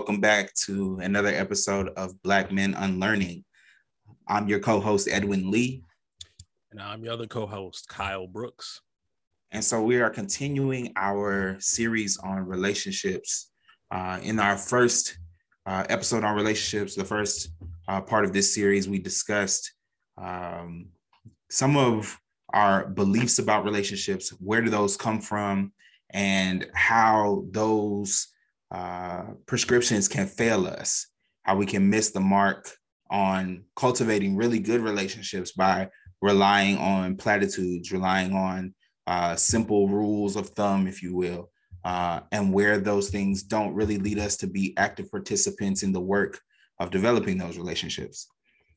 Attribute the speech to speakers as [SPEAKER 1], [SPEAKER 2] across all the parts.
[SPEAKER 1] Welcome back to another episode of Black Men Unlearning. I'm your co host, Edwin Lee.
[SPEAKER 2] And I'm your other co host, Kyle Brooks.
[SPEAKER 1] And so we are continuing our series on relationships. Uh, in our first uh, episode on relationships, the first uh, part of this series, we discussed um, some of our beliefs about relationships, where do those come from, and how those uh, prescriptions can fail us, how we can miss the mark on cultivating really good relationships by relying on platitudes, relying on uh, simple rules of thumb, if you will, uh, and where those things don't really lead us to be active participants in the work of developing those relationships.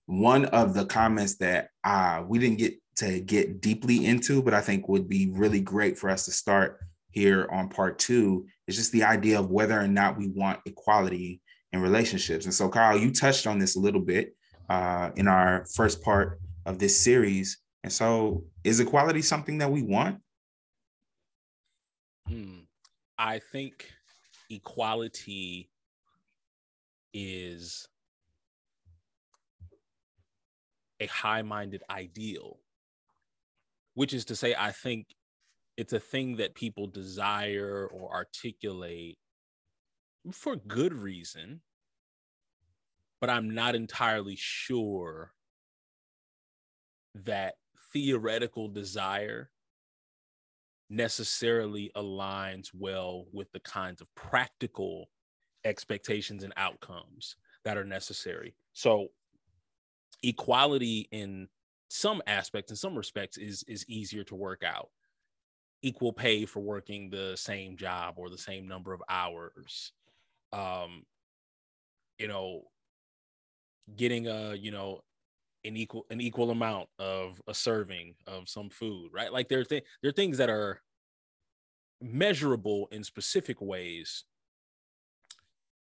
[SPEAKER 1] One of the comments that uh, we didn't get to get deeply into, but I think would be really great for us to start here on part two is just the idea of whether or not we want equality in relationships. And so, Kyle, you touched on this a little bit uh, in our first part of this series. And so, is equality something that we want?
[SPEAKER 2] Hmm. I think equality is a high minded ideal, which is to say, I think it's a thing that people desire or articulate for good reason but i'm not entirely sure that theoretical desire necessarily aligns well with the kinds of practical expectations and outcomes that are necessary. So equality in some aspects in some respects is is easier to work out equal pay for working the same job or the same number of hours um you know getting a you know an equal an equal amount of a serving of some food right? Like there are th- there are things that are measurable in specific ways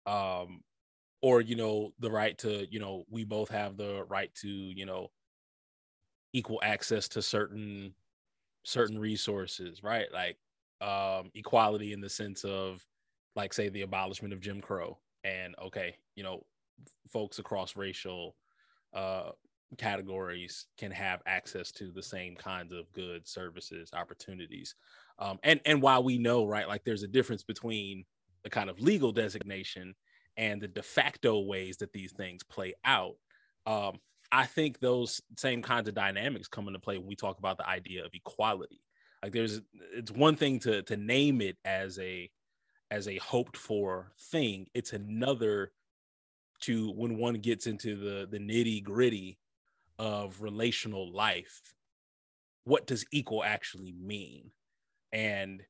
[SPEAKER 2] um or you know the right to you know we both have the right to you know equal access to certain certain resources, right? Like um, equality in the sense of, like, say, the abolishment of Jim Crow, and okay, you know, folks across racial uh, categories can have access to the same kinds of goods, services, opportunities. Um, and and while we know, right, like there's a difference between the kind of legal designation and the de facto ways that these things play out. Um, I think those same kinds of dynamics come into play when we talk about the idea of equality. Like there's it's one thing to to name it as a as a hoped for thing. It's another to when one gets into the the nitty gritty of relational life. What does equal actually mean? And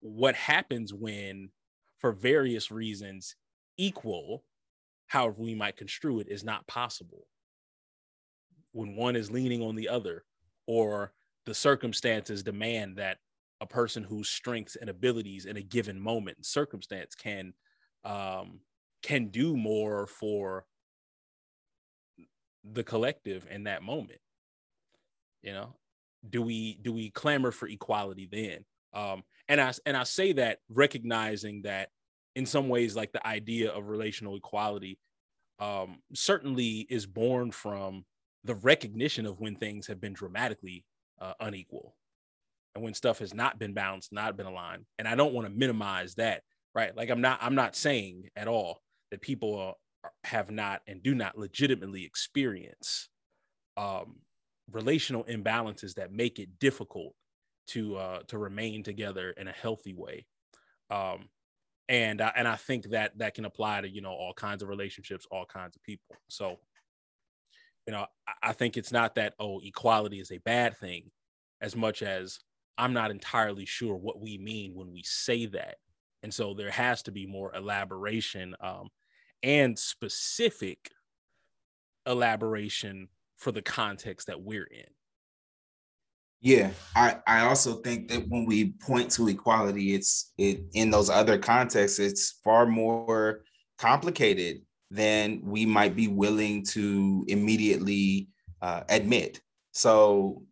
[SPEAKER 2] what happens when, for various reasons, equal however we might construe it, is not possible. When one is leaning on the other, or the circumstances demand that a person whose strengths and abilities in a given moment and circumstance can um, can do more for the collective in that moment. You know, do we do we clamor for equality then? Um, and I and I say that recognizing that in some ways like the idea of relational equality um, certainly is born from the recognition of when things have been dramatically uh, unequal and when stuff has not been balanced not been aligned. And i don't want to minimize that right? Like i'm not i'm not saying at all that people are, have not and do not legitimately experience um, relational imbalances that make it difficult to uh, to remain together in a healthy way. Um, and and I think that that can apply to you know all kinds of relationships, all kinds of people. So, you know, I, think it's not that oh equality is a bad thing, as much as I'm not entirely sure what we mean when we say that, and so there has to be more elaboration um, and specific elaboration for the context that we're in.
[SPEAKER 1] Yeah, I, I also think that when we point to equality, it's it in those other contexts, it's far more complicated than we might be willing to immediately uh, admit. So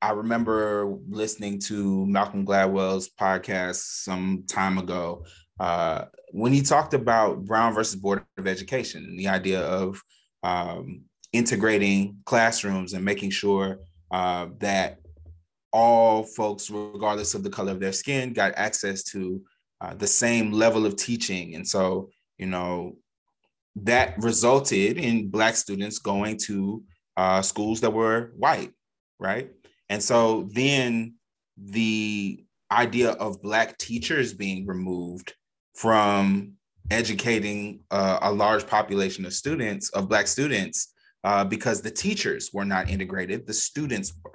[SPEAKER 1] I remember listening to Malcolm Gladwell's podcast some time ago, uh, when he talked about Brown versus Board of Education and the idea of um, integrating classrooms and making sure uh, that all folks, regardless of the color of their skin, got access to uh, the same level of teaching. And so, you know, that resulted in Black students going to uh, schools that were white, right? And so then the idea of Black teachers being removed from educating uh, a large population of students, of Black students, uh, because the teachers were not integrated, the students were.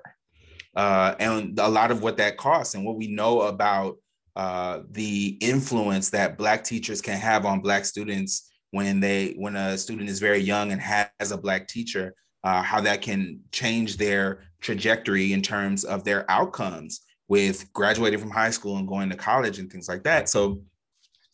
[SPEAKER 1] Uh, and a lot of what that costs and what we know about uh, the influence that Black teachers can have on Black students when they when a student is very young and has a Black teacher, uh, how that can change their trajectory in terms of their outcomes with graduating from high school and going to college and things like that. So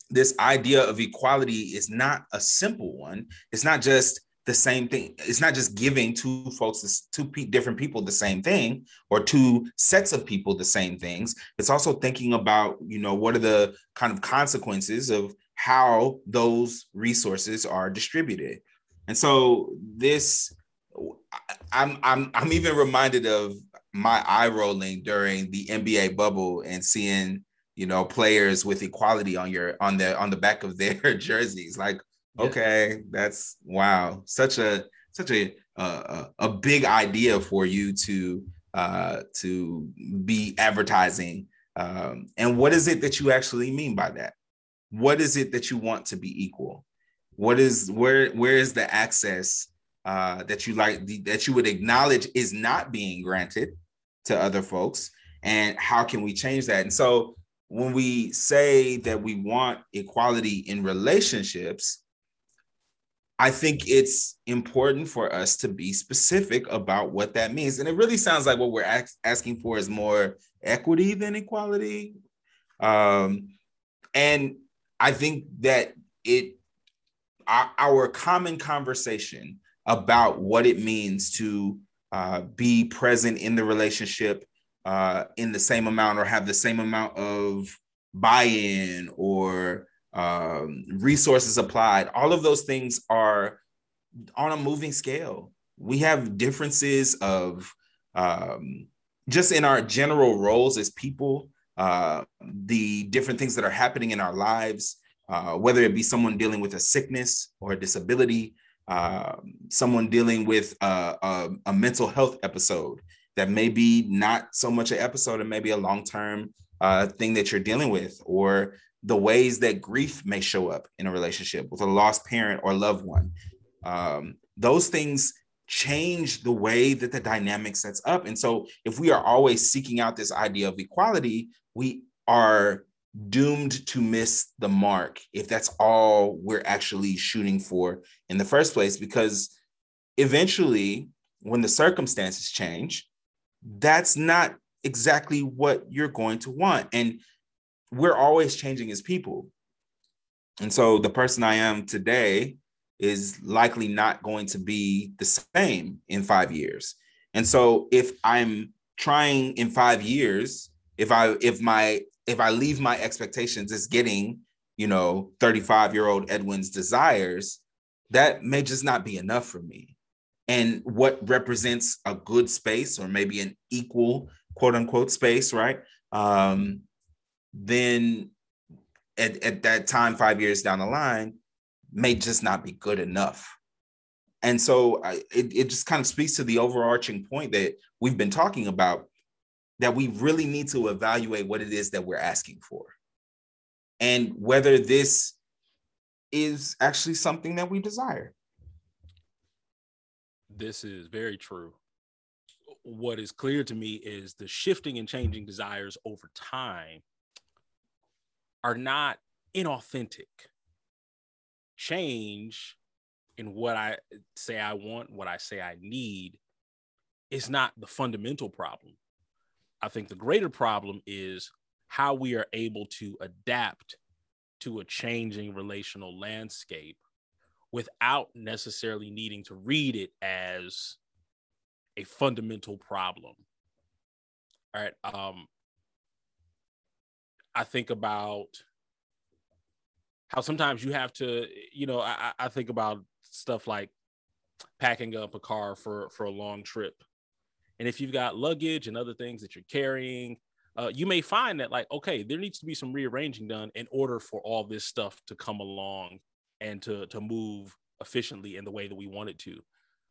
[SPEAKER 1] this idea of equality is not a simple one. It's not just the same thing. It's not just giving two folks, two different people the same thing, or two sets of people the same things. It's also thinking about, you know, what are the kind of consequences of how those resources are distributed. And so this, I'm I'm I'm even reminded of my eye rolling during the NBA bubble and seeing you know players with equality on your on the on the back of their jerseys. Like okay that's wow such a such a a, a big idea for you to uh to be advertising. Um and what is it that you actually mean by that what is it that you want to be equal what is where where is the access uh that you like that you would acknowledge is not being granted to other folks and how can we change that and so when we say that we want equality in relationships I think it's important for us to be specific about what that means. And it really sounds like what we're ask, asking for is more equity than equality. Um, and I think that it, our, our, common conversation about what it means to uh, be present in the relationship uh, in the same amount or have the same amount of buy in or um, resources applied. All of those things are on a moving scale. We have differences of um, just in our general roles as people, uh, the different things that are happening in our lives, uh, whether it be someone dealing with a sickness or a disability, uh, someone dealing with a, a, a, mental health episode that may be not so much an episode and maybe a long term uh, thing that you're dealing with, or the ways that grief may show up in a relationship with a lost parent or loved one. Um, those things change the way that the dynamic sets up. And so, if we are always seeking out this idea of equality, we are doomed to miss the mark if that's all we're actually shooting for in the first place. Because eventually, when the circumstances change, that's not exactly what you're going to want. And we're always changing as people. And so the person I am today is likely not going to be the same in five years. And so if I'm trying in five years, if I if my if I leave my expectations as getting, you know, 35 year old Edwin's desires, that may just not be enough for me. And what represents a good space or maybe an equal quote unquote space, right? Um, then at, at that time, five years down the line, may just not be good enough. And so I, it, it just kind of speaks to the overarching point that we've been talking about that we really need to evaluate what it is that we're asking for and whether this is actually something that we desire.
[SPEAKER 2] This is very true. What is clear to me is the shifting and changing desires over time are not inauthentic. Change in what I say I want, what I say I need, is not the fundamental problem. I think the greater problem is how we are able to adapt to a changing relational landscape without necessarily needing to read it as a fundamental problem. All right. Um, I think about how sometimes you have to, you know, I, I think about stuff like packing up a car for for a long trip, and if you've got luggage and other things that you're carrying, uh, you may find that like, okay, there needs to be some rearranging done in order for all this stuff to come along and to to move efficiently in the way that we want it to.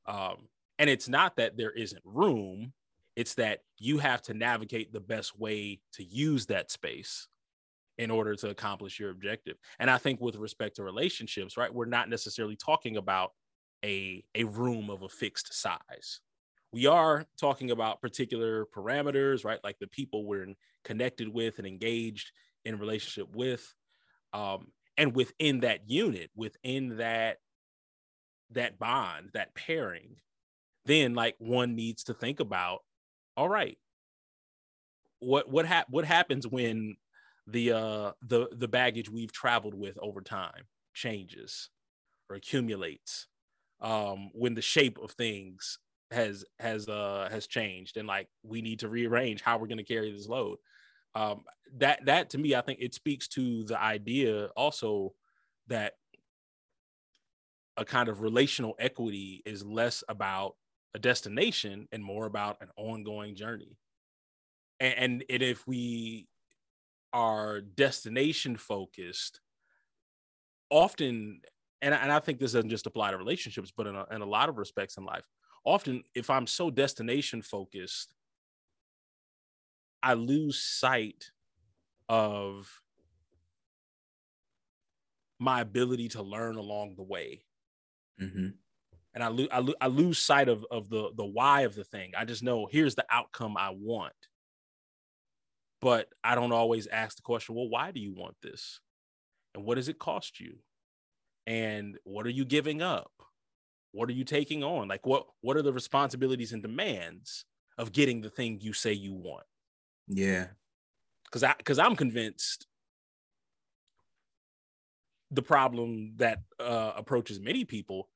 [SPEAKER 2] Um, and it's not that there isn't room; it's that you have to navigate the best way to use that space in order to accomplish your objective. And I think with respect to relationships, right, we're not necessarily talking about a a room of a fixed size. We are talking about particular parameters, right? Like the people we're connected with and engaged in relationship with. Um, and within that unit, within that that bond, that pairing, then like one needs to think about, all right, what what hap- what happens when the uh the the baggage we've traveled with over time changes or accumulates um when the shape of things has has uh has changed and like we need to rearrange how we're going to carry this load. Um that that to me i think it speaks to the idea also that a kind of relational equity is less about a destination and more about an ongoing journey. And, and, and if we are destination focused, often, and, and I think this doesn't just apply to relationships, but in a, in a lot of respects in life, often if I'm so destination focused, I lose sight of my ability to learn along the way. Mm-hmm. And I, lo- I, lo- I lose sight of, of the, the why of the thing. I just know here's the outcome I want but I don't always ask the question, well, why do you want this? And what does it cost you? And what are you giving up? What are you taking on? Like what what are the responsibilities and demands of getting the thing you say you want?
[SPEAKER 1] Yeah.
[SPEAKER 2] Cuz I cuz I'm convinced the problem that uh, approaches many people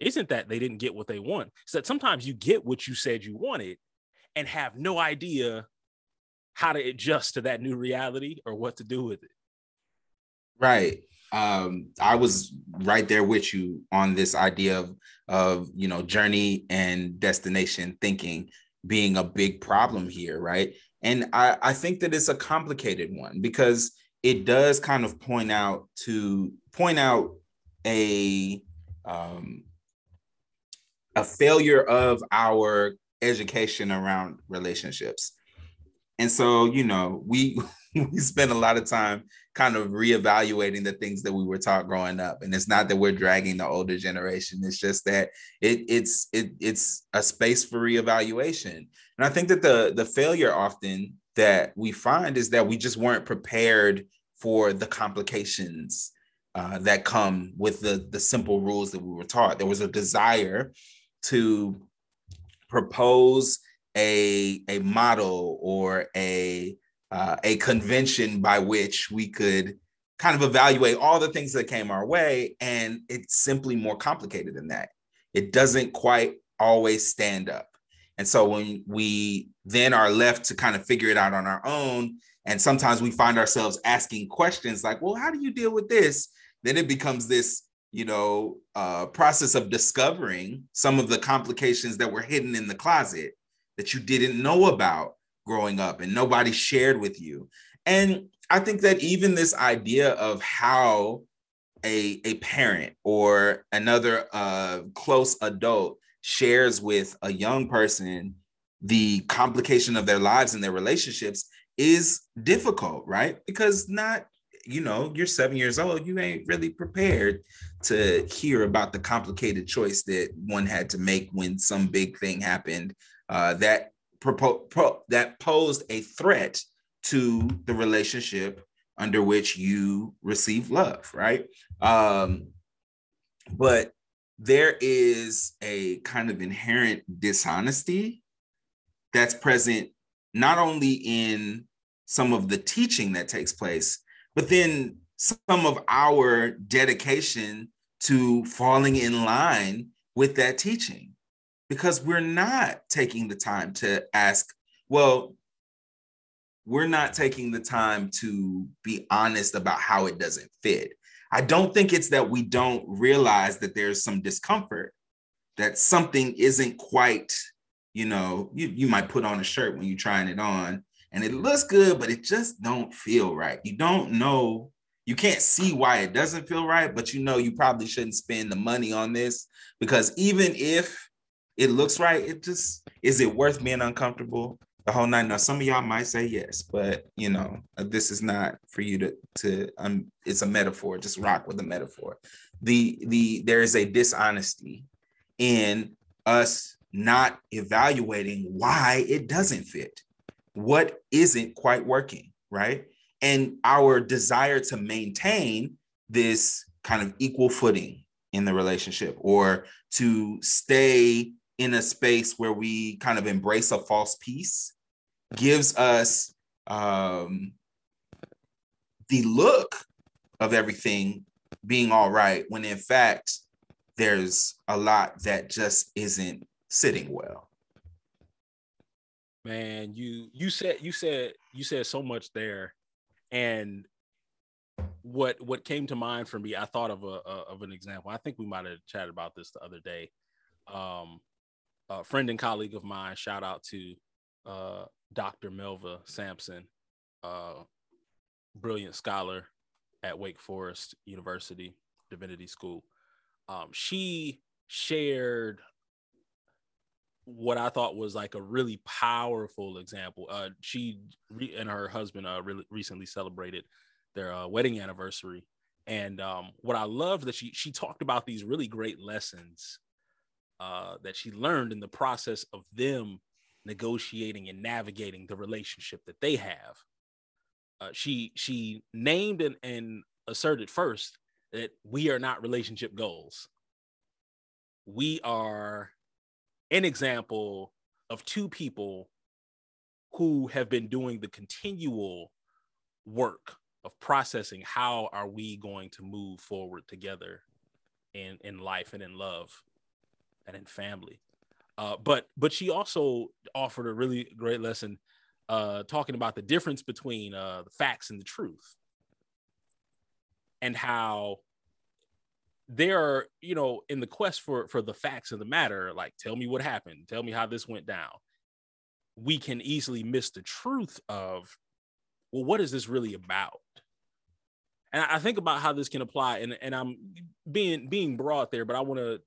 [SPEAKER 2] isn't that they didn't get what they want. It's that sometimes you get what you said you wanted and have no idea how to adjust to that new reality or what to do with it.
[SPEAKER 1] Right. Um, I was right there with you on this idea of of you know journey and destination thinking being a big problem here, right? And I, I think that it's a complicated one because it does kind of point out to point out a um, a failure of our education around relationships and so, you know, we we spend a lot of time kind of reevaluating the things that we were taught growing up. And it's not that we're dragging the older generation. It's just that it it's it it's a space for reevaluation. And I think that the the failure often that we find is that we just weren't prepared for the complications uh, that come with the the simple rules that we were taught. There was a desire to propose a a model or a uh, a convention by which we could kind of evaluate all the things that came our way and it's simply more complicated than that. It doesn't quite always stand up. And so when we then are left to kind of figure it out on our own and sometimes we find ourselves asking questions like well how do you deal with this? Then it becomes this you know uh, process of discovering some of the complications that were hidden in the closet that you didn't know about growing up and nobody shared with you. And I think that even this idea of how a, a parent or another uh, close adult shares with a young person the complication of their lives and their relationships is difficult, right? Because not, you know, you're seven years old, you ain't really prepared to hear about the complicated choice that one had to make when some big thing happened uh, that propo- pro- that posed a threat to the relationship under which you receive love, right? Um, but there is a kind of inherent dishonesty that's present not only in some of the teaching that takes place, but then some of our dedication to falling in line with that teaching because we're not taking the time to ask, well, we're not taking the time to be honest about how it doesn't fit. I don't think it's that we don't realize that there's some discomfort, that something isn't quite, you know, you, you might put on a shirt when you're trying it on and it looks good, but it just don't feel right. You don't know, you can't see why it doesn't feel right, but you know you probably shouldn't spend the money on this because even if it looks right, it just is it worth being uncomfortable? the whole night. Now, some of y'all might say yes, but you know, this is not for you to to um. It's a metaphor. Just rock with the metaphor. The the there is a dishonesty in us not evaluating why it doesn't fit, what isn't quite working, right? And our desire to maintain this kind of equal footing in the relationship or to stay in a space where we kind of embrace a false peace gives us um, the look of everything being all right when in fact there's a lot that just isn't sitting well.
[SPEAKER 2] Man you you said you said you said so much there. And what what came to mind for me i thought of a, a of an example. I think we might have chatted about this the other day. Um a friend and colleague of mine shout out to uh Dr. Melva Sampson, uh, brilliant scholar at Wake Forest University Divinity School. Um, she shared what I thought was like a really powerful example. Uh, she re- and her husband uh, re- recently celebrated their uh, wedding anniversary, and um, what I loved that she she talked about these really great lessons uh, that she learned in the process of them negotiating and navigating the relationship that they have. Uh, she she named and, and asserted first that we are not relationship goals. We are an example of two people who have been doing the continual work of processing how are we going to move forward together in in life and in love and in family. Uh, but but she also offered a really great lesson uh, talking about the difference between uh, the facts and the truth. And how there are you know in the quest for for the facts of the matter like tell me what happened tell me how this went down we can easily miss the truth of well what is this really about? And i think about how this can apply and, and i'm being being broad there but i want to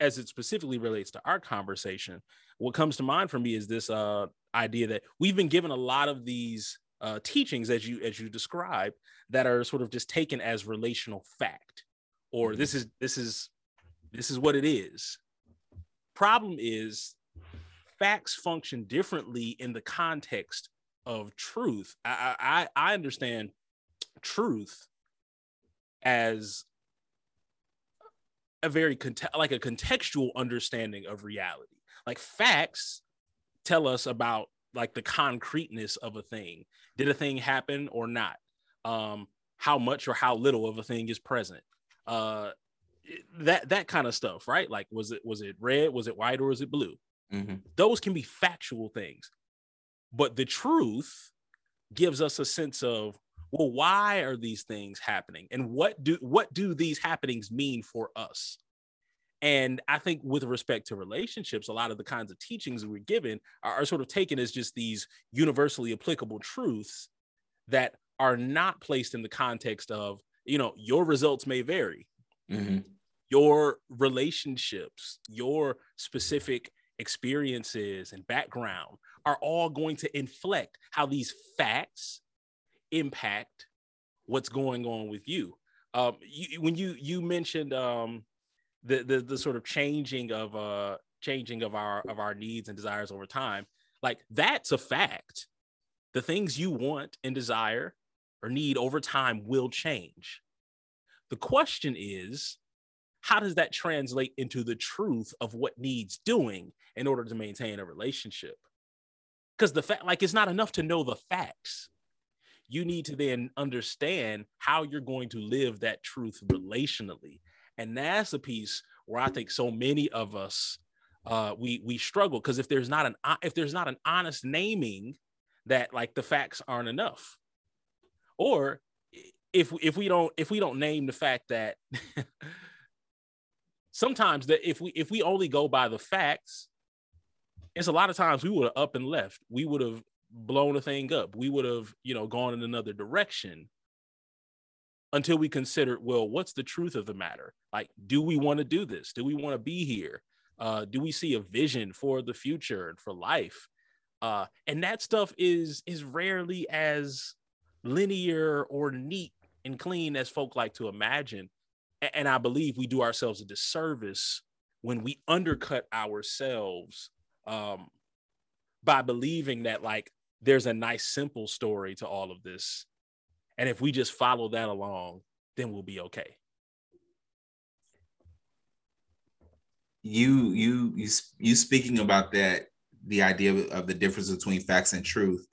[SPEAKER 2] as it specifically relates to our conversation, what comes to mind for me is this uh, idea that we've been given a lot of these uh, teachings, as you as you describe, that are sort of just taken as relational fact, or mm-hmm. this is this is this is what it is. Problem is, facts function differently in the context of truth. I I, I understand truth as a very like a contextual understanding of reality. Like facts tell us about like the concreteness of a thing. Did a thing happen or not? Um, how much or how little of a thing is present? Uh, that that kind of stuff, right? Like, was it was it red? Was it white? Or was it blue? Mm-hmm. Those can be factual things, but the truth gives us a sense of well why are these things happening? And what do what do these happenings mean for us? And i think with respect to relationships a lot of the kinds of teachings we're given are, are sort of taken as just these universally applicable truths that are not placed in the context of you know your results may vary. Mm-hmm. your relationships your specific experiences and background are all going to inflect how these facts impact what's going on with you. Um, you when you you mentioned um, the, the the sort of changing of uh changing of our of our needs and desires over time, like that's a fact. The things you want and desire or need over time will change. The question is, how does that translate into the truth of what needs doing in order to maintain a relationship? Because the fact, like, it's not enough to know the facts you need to then understand how you're going to live that truth relationally. And that's a piece where I think so many of us uh, we we struggle because if there's not an if there's not an honest naming that like the facts aren't enough, or if if we don't if we don't name the fact that sometimes that if we if we only go by the facts, it's a lot of times we would have up and left. We would have blown the thing up. We would have, you know, gone in another direction until we considered, well, what's the truth of the matter? Like, do we want to do this? Do we want to be here? Uh, do we see a vision for the future and for life? Uh, and that stuff is is rarely as linear or neat and clean as folk like to imagine. And I believe we do ourselves a disservice when we undercut ourselves um, by believing that like there's a nice simple story to all of this, and if we just follow that along, then we'll be okay.
[SPEAKER 1] You you you you speaking about that the idea of the difference between facts and truth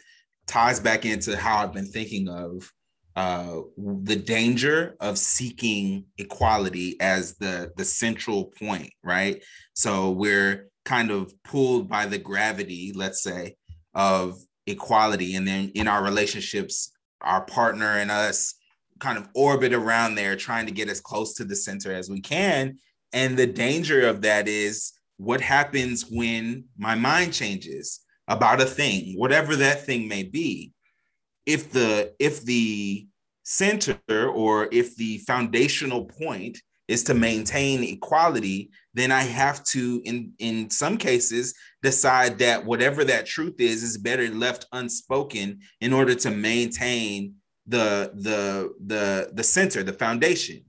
[SPEAKER 1] ties back into how I've been thinking of uh, the danger of seeking equality as the the central point, right? So we're kind of pulled by the gravity, let's say, of equality, and then in our relationships, our partner and us kind of orbit around there, trying to get as close to the center as we can. And the danger of that is what happens when my mind changes about a thing, whatever that thing may be if the if the center or if the foundational point is to maintain equality then i have to in in some cases decide that whatever that truth is is better left unspoken in order to maintain the the the the center the foundation.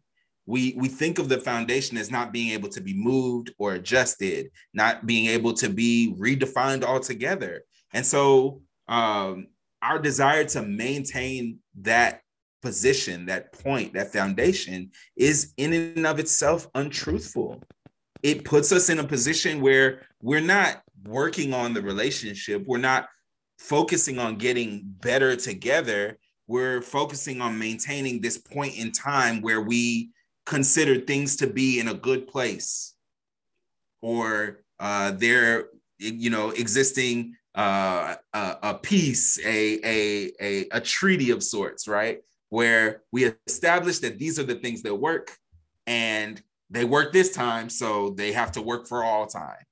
[SPEAKER 1] We we think of the foundation as not being able to be moved or adjusted not being able to be redefined altogether. And so um, our desire to maintain that position, that point, that foundation is in and of itself untruthful. It puts us in a position where we're not working on the relationship, we're not focusing on getting better together. We're focusing on maintaining this point in time where we consider things to be in a good place or uh, they're you know existing uh, a, a peace, a, a, a, a treaty of sorts, right? Where we establish that these are the things that work and they work this time, so they have to work for all time.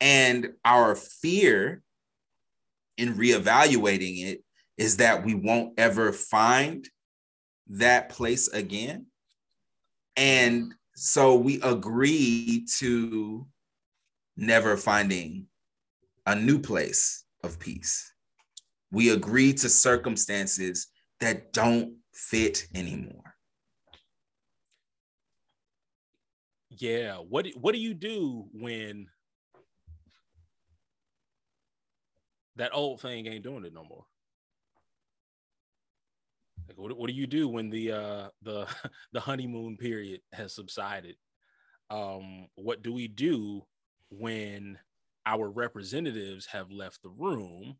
[SPEAKER 1] And our fear in reevaluating it is that we won't ever find that place again. And so we agree to never finding a new place of peace. We agree to circumstances that don't fit anymore.
[SPEAKER 2] Yeah, what what do you do when that old thing ain't doing it no more? Like, what, what do you do when the uh, the the honeymoon period has subsided? Um, what do we do when our representatives have left the room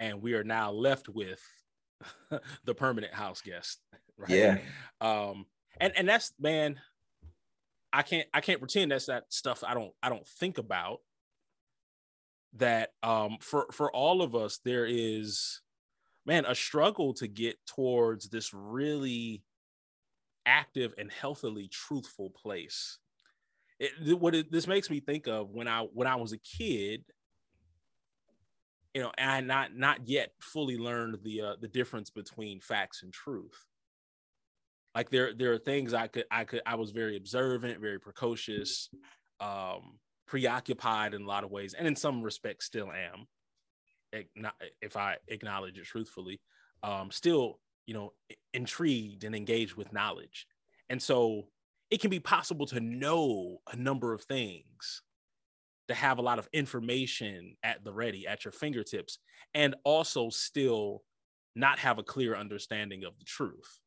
[SPEAKER 2] and we are now left with the permanent house guest
[SPEAKER 1] right? Yeah.
[SPEAKER 2] Um and and that's man i can't i can't pretend that's that stuff i don't i don't think about. That um for for all of us there is man a struggle to get towards this really active and healthily truthful place. It, what it, this makes me think of when I when I was a kid, you know, and I not not yet fully learned the uh, the difference between facts and truth. Like there there are things I could I could I was very observant, very precocious, um, preoccupied in a lot of ways, and in some respects still am. If I acknowledge it truthfully, um, still you know intrigued and engaged with knowledge, and so it can be possible to know a number of things to have a lot of information at the ready at your fingertips and also still not have a clear understanding of the truth.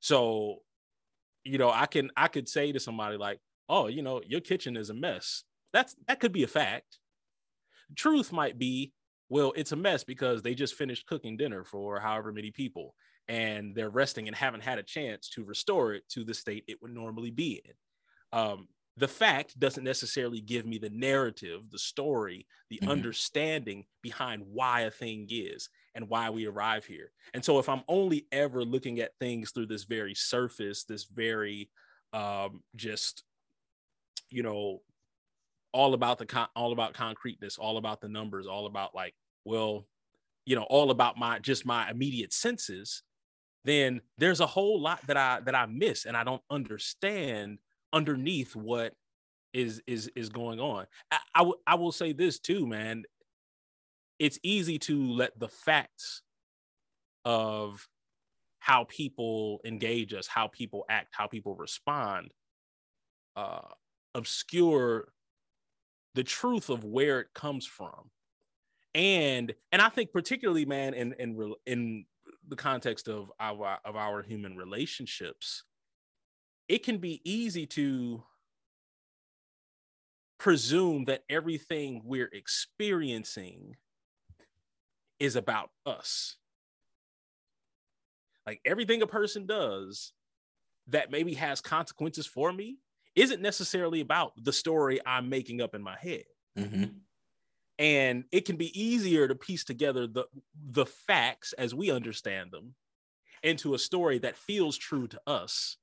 [SPEAKER 2] So you know i can i could say to somebody like oh you know your kitchen is a mess. That's that could be a fact. Truth might be well it's a mess because they just finished cooking dinner for however many people and they're resting and haven't had a chance to restore it to the state it would normally be in. Um, the fact doesn't necessarily give me the narrative, the story, the mm-hmm. understanding behind why a thing is and why we arrive here. And so if I'm only ever looking at things through this very surface, this very um, just, you know, all about the con- all about concreteness, all about the numbers, all about like, well, you know, all about my just my immediate senses, then there's a whole lot that I that I miss and I don't understand underneath what is is is going on. I, I, w- I will say this too, man. It's easy to let the facts of how people engage us, how people act, how people respond, uh, obscure the truth of where it comes from. And and I think particularly, man, in in in the context of our of our human relationships, it can be easy to presume that everything we're experiencing is about us. Like everything a person does that maybe has consequences for me isn't necessarily about the story I'm making up in my head. Mm-hmm. And it can be easier to piece together the, the facts as we understand them into a story that feels true to us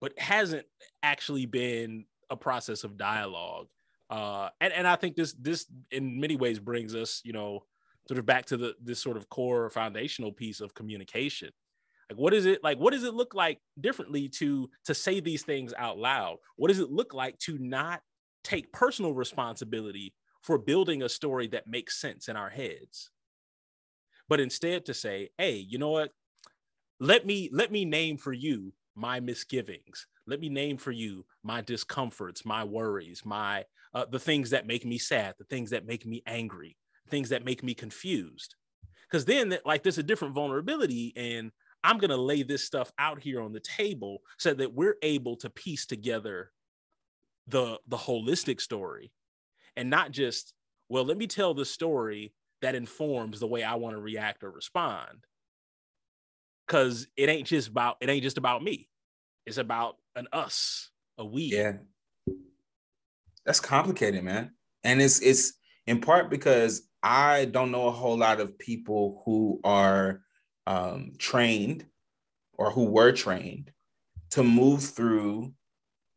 [SPEAKER 2] but hasn't actually been a process of dialogue. Uh, and, and I think this this in many ways brings us, you know, sort of back to the this sort of core foundational piece of communication. Like what is it like what does it look like differently to to say these things out loud? What does it look like to not take personal responsibility for building a story that makes sense in our heads? But instead to say, "Hey, you know what? Let me let me name for you my misgivings. Let me name for you my discomforts, my worries, my uh, the things that make me sad, the things that make me angry, things that make me confused. Because then, like, there's a different vulnerability, and I'm gonna lay this stuff out here on the table so that we're able to piece together the the holistic story, and not just well, let me tell the story that informs the way I want to react or respond because it ain't just about it ain't just about me. It's about an us, a we.
[SPEAKER 1] Yeah. That's complicated, man. And it's it's in part because I don't know a whole lot of people who are um, trained or who were trained to move through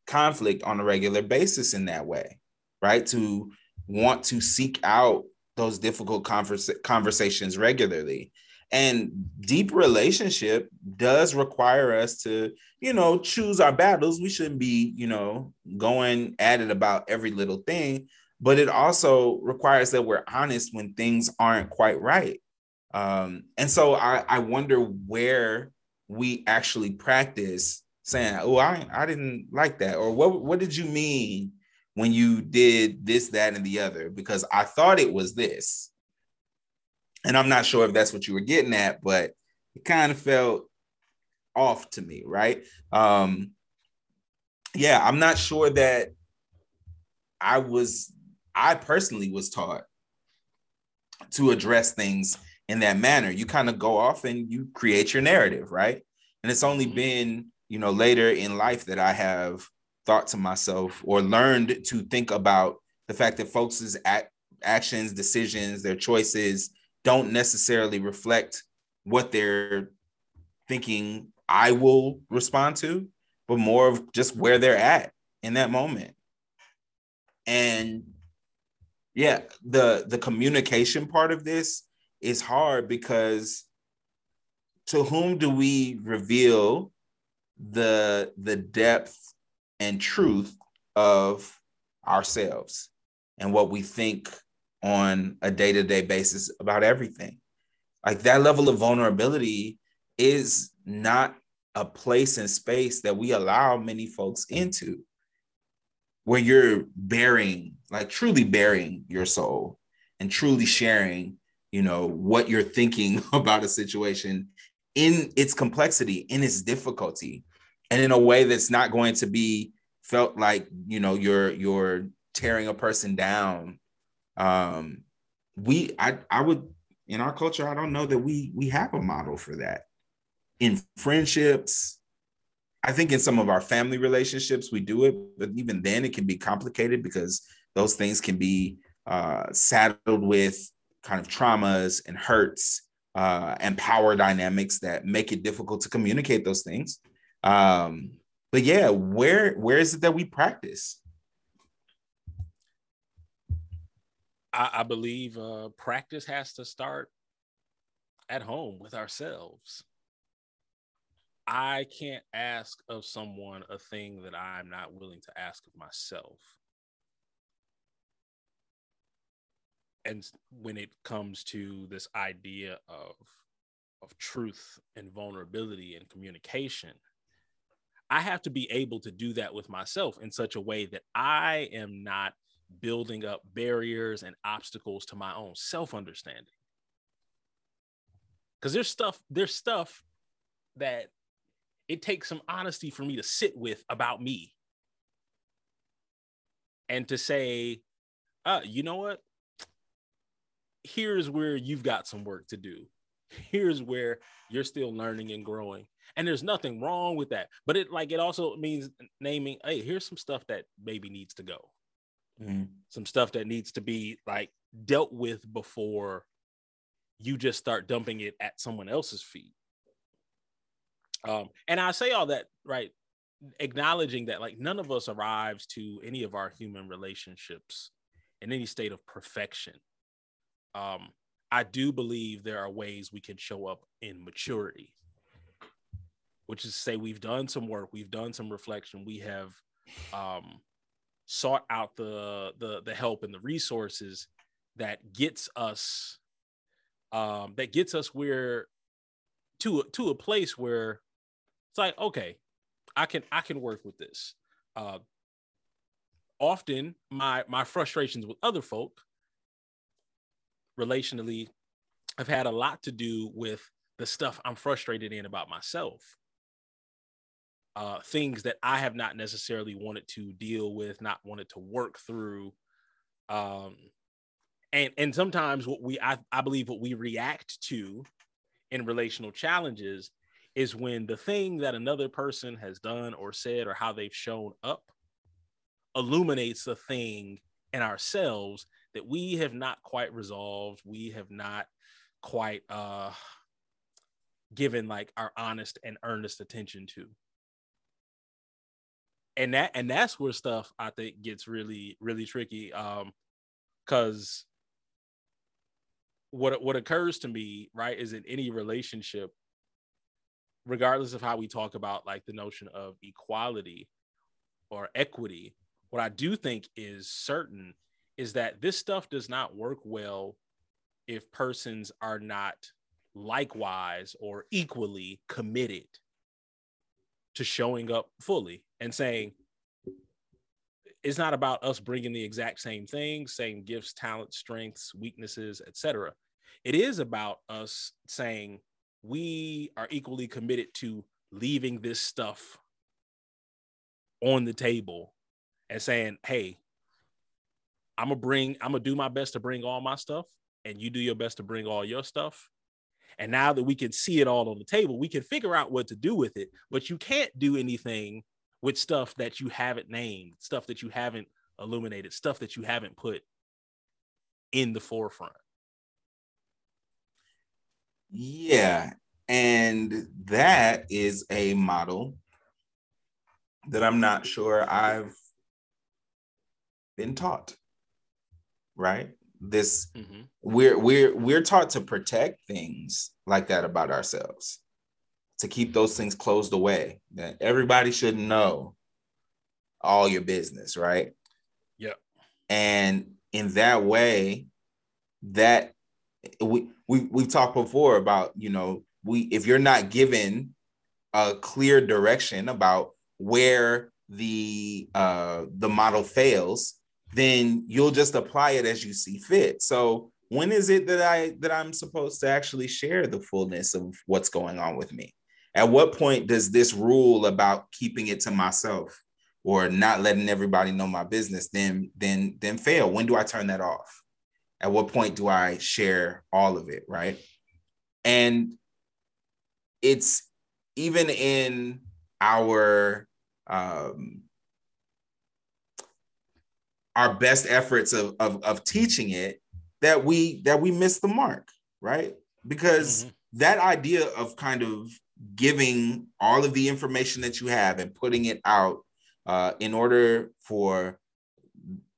[SPEAKER 1] conflict on a regular basis in that way, right? To want to seek out those difficult converse- conversations regularly and deep relationship does require us to you know choose our battles. We shouldn't be you know going at it about every little thing but it also requires that we're honest when things aren't quite right. Um, and so I, I wonder where we actually practice saying oh I, I didn't like that or what, what did you mean when you did this that and the other? Because i thought it was this and I'm not sure if that's what you were getting at, but it kind of felt off to me, right? Um, yeah, I'm not sure that I was, I personally was taught to address things in that manner. You kind of go off and you create your narrative, right? And it's only mm-hmm. been, you know, later in life that I have thought to myself or learned to think about the fact that folks' act, actions, decisions, their choices, don't necessarily reflect what they're thinking I will respond to, but more of just where they're at in that moment. And yeah, the the communication part of this is hard because to whom do we reveal the the depth and truth of ourselves and what we think on a day to day basis about everything. Like that level of vulnerability is not a place and space that we allow many folks into where you're baring, like truly baring your soul and truly sharing, you know, what you're thinking about a situation in its complexity, in its difficulty, and in a way that's not going to be felt like, you know, you're you're tearing a person down um, we I I would in our culture, I don't know that we we have a model for that in friendships, I think in some of our family relationships we do it, but even then it can be complicated because those things can be uh, saddled with kind of traumas and hurts uh, and power dynamics that make it difficult to communicate those things. Um, but yeah, where where is it that we practice?
[SPEAKER 2] I, I believe uh, practice has to start at home with ourselves. I can't ask of someone a thing that I'm not willing to ask of myself. And when it comes to this idea of of truth and vulnerability and communication, I have to be able to do that with myself in such a way that I am not building up barriers and obstacles to my own self understanding. Because there's stuff, there's stuff that it takes some honesty for me to sit with about me and to say, uh, you know what? Here's where you've got some work to do. Here's where you're still learning and growing. And there's nothing wrong with that. But it like it also means naming, hey, here's some stuff that maybe needs to go mm-hmm. some stuff that needs to be like dealt with before you just start dumping it at someone else's feet. Um, and I say all that right, acknowledging that like none of us arrives to any of our human relationships in any state of perfection. Um, I do believe there are ways we can show up in maturity, which is to say we've done some work, we've done some reflection, we have um, sought out the the the help and the resources that gets us um that gets us where to to a place where it's like okay i can i can work with this. Uh often my my frustrations with other folk relationally have had a lot to do with the stuff i'm frustrated in about myself uh, things that I have not necessarily wanted to deal with, not wanted to work through. Um, and and sometimes what we I, I believe what we react to in relational challenges is when the thing that another person has done or said or how they've shown up illuminates the thing in ourselves that we have not quite resolved we have not quite uh given like our honest and earnest attention to and that and that's where stuff I think gets really really tricky. Um, because what what occurs to me right is in any relationship, regardless of how we talk about like the notion of equality or equity, what I do think is certain is that this stuff does not work well if persons are not likewise or equally committed to showing up fully and saying it's not about us bringing the exact same thing, same gifts, talents, strengths, weaknesses, etc. It is about us saying we are equally committed to leaving this stuff on the table and saying, "Hey, I'm gonna bring, I'm gonna do my best to bring all my stuff, and you do your best to bring all your stuff, and now that we can see it all on the table, we can figure out what to do with it. But you can't do anything with stuff that you haven't named, stuff that you haven't illuminated, stuff that you haven't put in the forefront.
[SPEAKER 1] Yeah. And that is a model that I'm not sure I've been taught. Right? This mm-hmm. we're we're we're taught to protect things like that about ourselves to keep those things closed away that everybody should know all your business right?
[SPEAKER 2] Yeah
[SPEAKER 1] and in that way that we we we've talked before about you know we if you're not given a clear direction about where the uh the model fails then you'll just apply it as you see fit. So when is it that I that I'm supposed to actually share the fullness of what's going on with me? At what point does this rule about keeping it to myself or not letting everybody know my business then then then fail? When do I turn that off? At what point do I share all of it, right? And it's even in our um, our best efforts of, of of teaching it that we that we miss the mark right because mm-hmm. that idea of kind of giving all of the information that you have and putting it out uh, in order for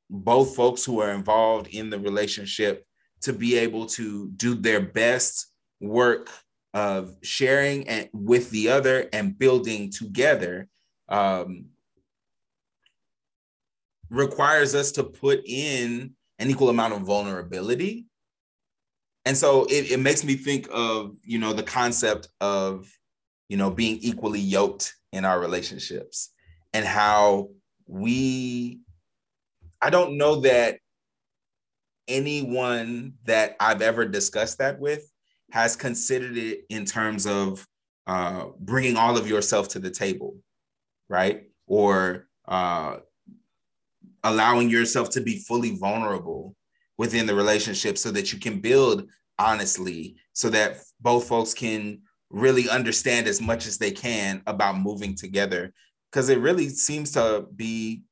[SPEAKER 1] both folks who are involved in the relationship to be able to do their best work of sharing and with the other and building together um, requires us to put in an equal amount of vulnerability. And so it, it makes me think of you know the concept of you know being equally yoked in our relationships and how we i don't know that anyone that i've ever discussed that with has considered it in terms of uh, bringing all of yourself to the table right? Or uh, allowing yourself to be fully vulnerable within the relationship so that you can build honestly so that both folks can really understand as much as they can about moving together. Because it really seems to be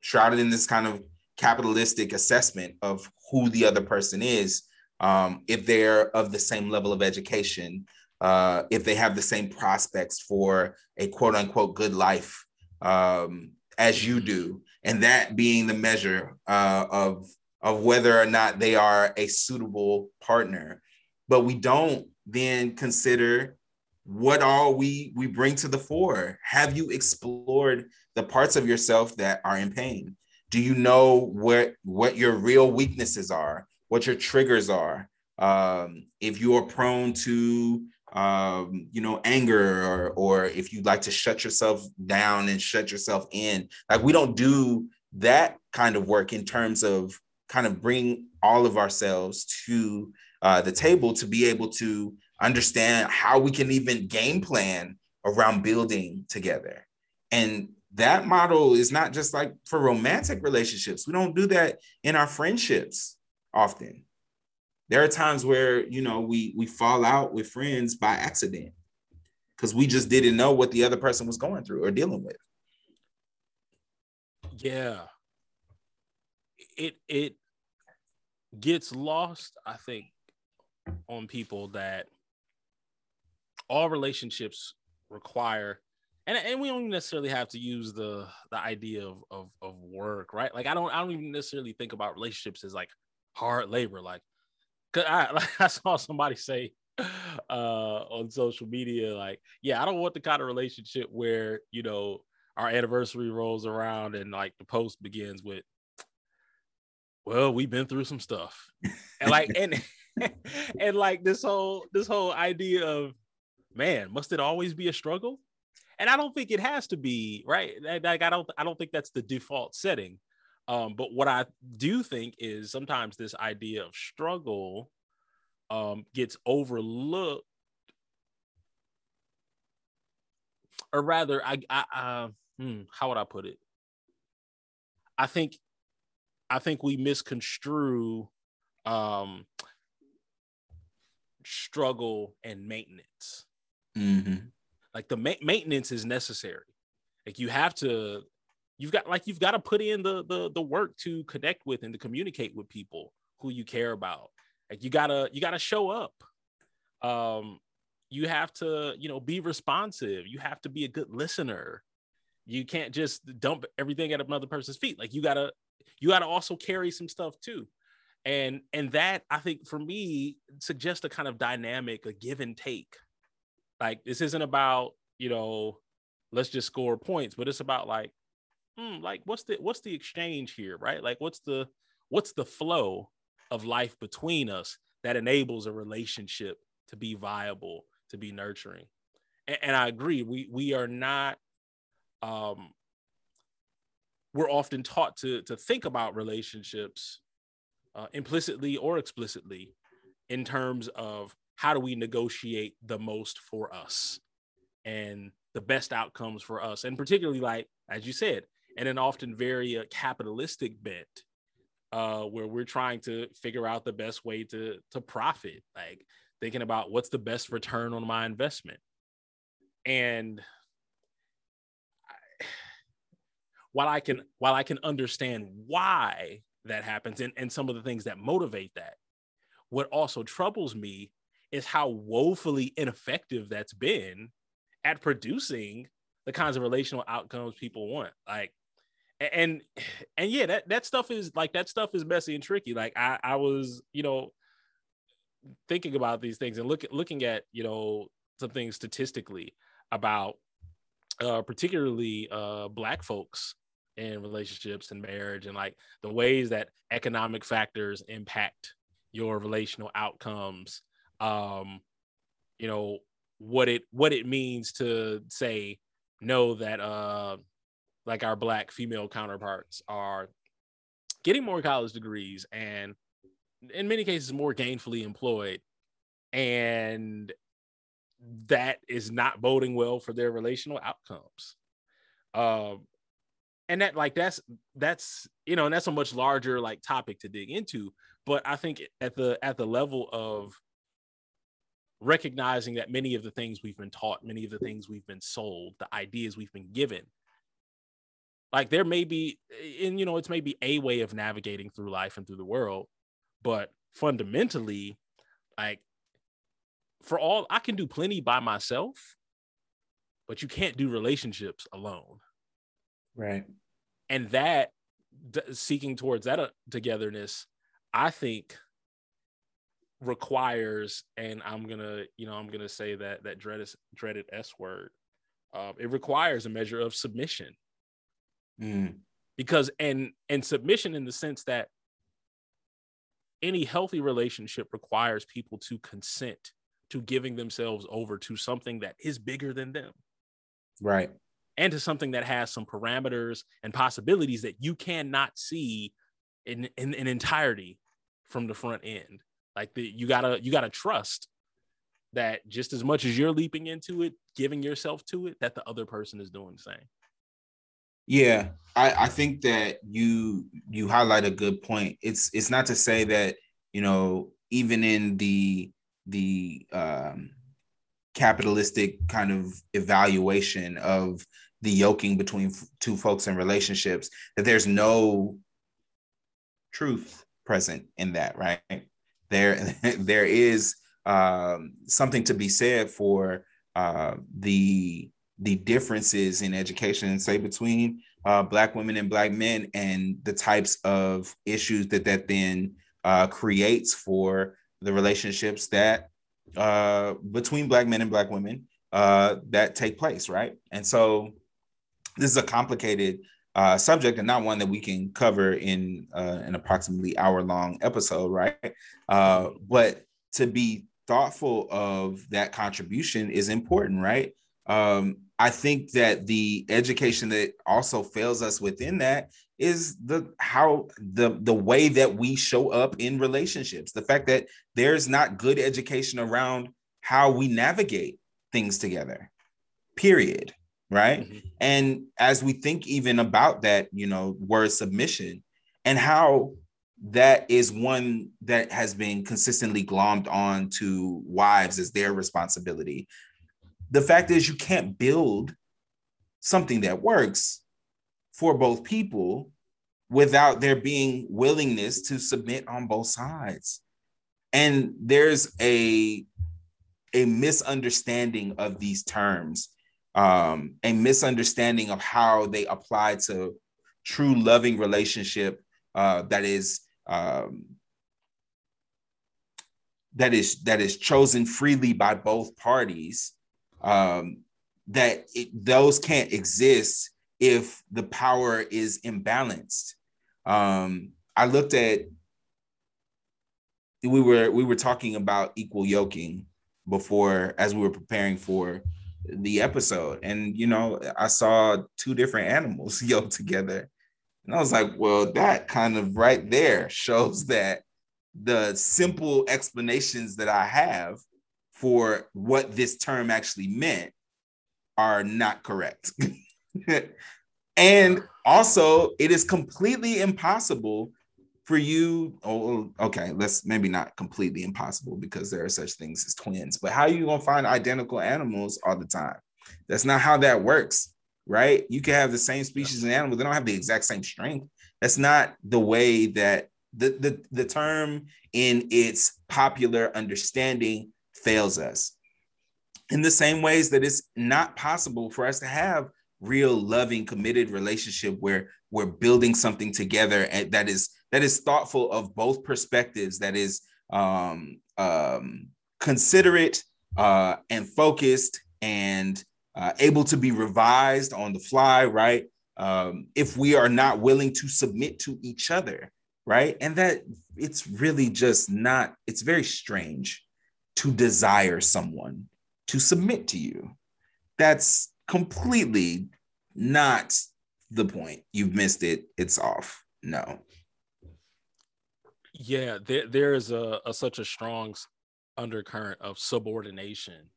[SPEAKER 1] shrouded in this kind of capitalistic assessment of who the other person is um, if they're of the same level of education uh, if they have the same prospects for a quote unquote good life um, as you do and that being the measure uh, of of whether or not they are a suitable partner. But we don't then consider what all we we bring to the fore. Have you explored the parts of yourself that are in pain? Do you know what what your real weaknesses are what your triggers are? Um, if you are prone to um, you know anger or or if you like to shut yourself down and shut yourself in like we don't do that kind of work in terms of kind of bring all of ourselves to uh, the table to be able to understand how we can even game plan around building together. And that model is not just like for romantic relationships. We don't do that in our friendships often. There are times where, you know, we we fall out with friends by accident because we just didn't know what the other person was going through or dealing with.
[SPEAKER 2] Yeah. It it gets lost, I think, on people that all relationships require and, and we don't necessarily have to use the the idea of, of of work right like i don't i don't even necessarily think about relationships as like hard labor like cause i i saw somebody say uh on social media like yeah i don't want the kind of relationship where you know our anniversary rolls around and like the post begins with well we've been through some stuff and like and and like this whole this whole idea of man, must it always be a struggle? And I don't think it has to be, right? Like I don't I don't think that's the default setting. Um, but what I do think is sometimes this idea of struggle um, gets overlooked, or rather, I, I uh, hmm, how would I put it? I think, I think we misconstrue um, struggle and maintenance. Mm-hmm. Like the ma- maintenance is necessary. Like you have to, you've got like you've got to put in the the the work to connect with and to communicate with people who you care about. Like you gotta you gotta show up. Um, you have to you know be responsive. You have to be a good listener. You can't just dump everything at another person's feet. Like you gotta you gotta also carry some stuff too and and that i think for me suggests a kind of dynamic a give and take like this isn't about you know let's just score points but it's about like hmm, like what's the what's the exchange here right? Like what's the what's the flow of life between us that enables a relationship to be viable to be nurturing? And, and i agree we we are not um we're often taught to to think about relationships uh, implicitly or explicitly in terms of how do we negotiate the most for us and the best outcomes for us. And particularly like as you said and an often very uh, capitalistic bent uh, where we're trying to figure out the best way to to profit like thinking about what's the best return on my investment and while I can while I can understand why that happens and, and some of the things that motivate that, what also troubles me is how woefully ineffective that's been at producing the kinds of relational outcomes people want. Like and and yeah, that that stuff is like that stuff is messy and tricky. Like I I was, you know, thinking about these things and look looking at, you know, some things statistically about uh particularly uh black folks in relationships and marriage and like the ways that economic factors impact your relational outcomes um you know what it what it means to say know that uh like our black female counterparts are getting more college degrees and in many cases more gainfully employed and that is not boding well for their relational outcomes. Um and that like that's that's you know and that's a much larger like topic to dig into but i think at the at the level of recognizing that many of the things we've been taught many of the things we've been sold the ideas we've been given like there may be and you know it's maybe a way of navigating through life and through the world but fundamentally like for all i can do plenty by myself but you can't do relationships alone.
[SPEAKER 1] Right.
[SPEAKER 2] And that seeking towards that uh, togetherness i think requires and i'm gonna you know i'm gonna say that that dreaded dreaded s word um, it requires a measure of submission
[SPEAKER 1] mm.
[SPEAKER 2] because and and submission in the sense that any healthy relationship requires people to consent to giving themselves over to something that is bigger than them.
[SPEAKER 1] Right.
[SPEAKER 2] And to something that has some parameters and possibilities that you cannot see in in, in entirety from the front end. Like the, you gotta you gotta trust that just as much as you're leaping into it giving yourself to it that the other person is doing the same
[SPEAKER 1] yeah i i think that you you highlight a good point. It's it's not to say that you know even in the the um capitalistic kind of evaluation of the yoking between two folks in relationships that there's no truth present in that right? There there is um, something to be said for uh, the the differences in education say between uh, black women and black men and the types of issues that that then uh, creates for the relationships that uh, between black men and black women uh, that take place right and so this is a complicated uh, subject and not one that we can cover in uh, an approximately hour long episode, right? Uh, but to be thoughtful of that contribution is important, right? Um, I think that the education that also fails us within that is the how the the way that we show up in relationships. The fact that there's not good education around how we navigate things together. Period right mm-hmm. and as we think even about that you know word submission and how that is one that has been consistently glommed on to wives as their responsibility the fact is you can't build something that works for both people without there being willingness to submit on both sides. And there's a a misunderstanding of these terms um, a misunderstanding of how they apply to true loving relationship uh, that is um, that is that is chosen freely by both parties um, that it, those can't exist if the power is imbalanced. Um, i looked at we were we were talking about equal yoking before as we were preparing for the episode. And you know i saw two different animals yoked together. And i was like well that kind of right there shows that the simple explanations that i have for what this term actually meant are not correct and also it is completely impossible for you oh, oh okay let's maybe not completely impossible because there are such things as twins but how are you going to find identical animals all the time that's not how that works right? You can have the same species of animal, they don't have the exact same strength. That's not the way that the, the, the term in its popular understanding fails us. In the same ways that it's not possible for us to have real loving committed relationship where we're building something together and that is that is thoughtful of both perspectives that is um, um, considerate uh, and focused and uh, able to be revised on the fly, right? Um, if we are not willing to submit to each other, right? And that it's really just not, it's very strange to desire someone to submit to you. That's completely not the point. You've missed it. It's off. No.
[SPEAKER 2] Yeah, there, there is a, a such a strong undercurrent of subordination.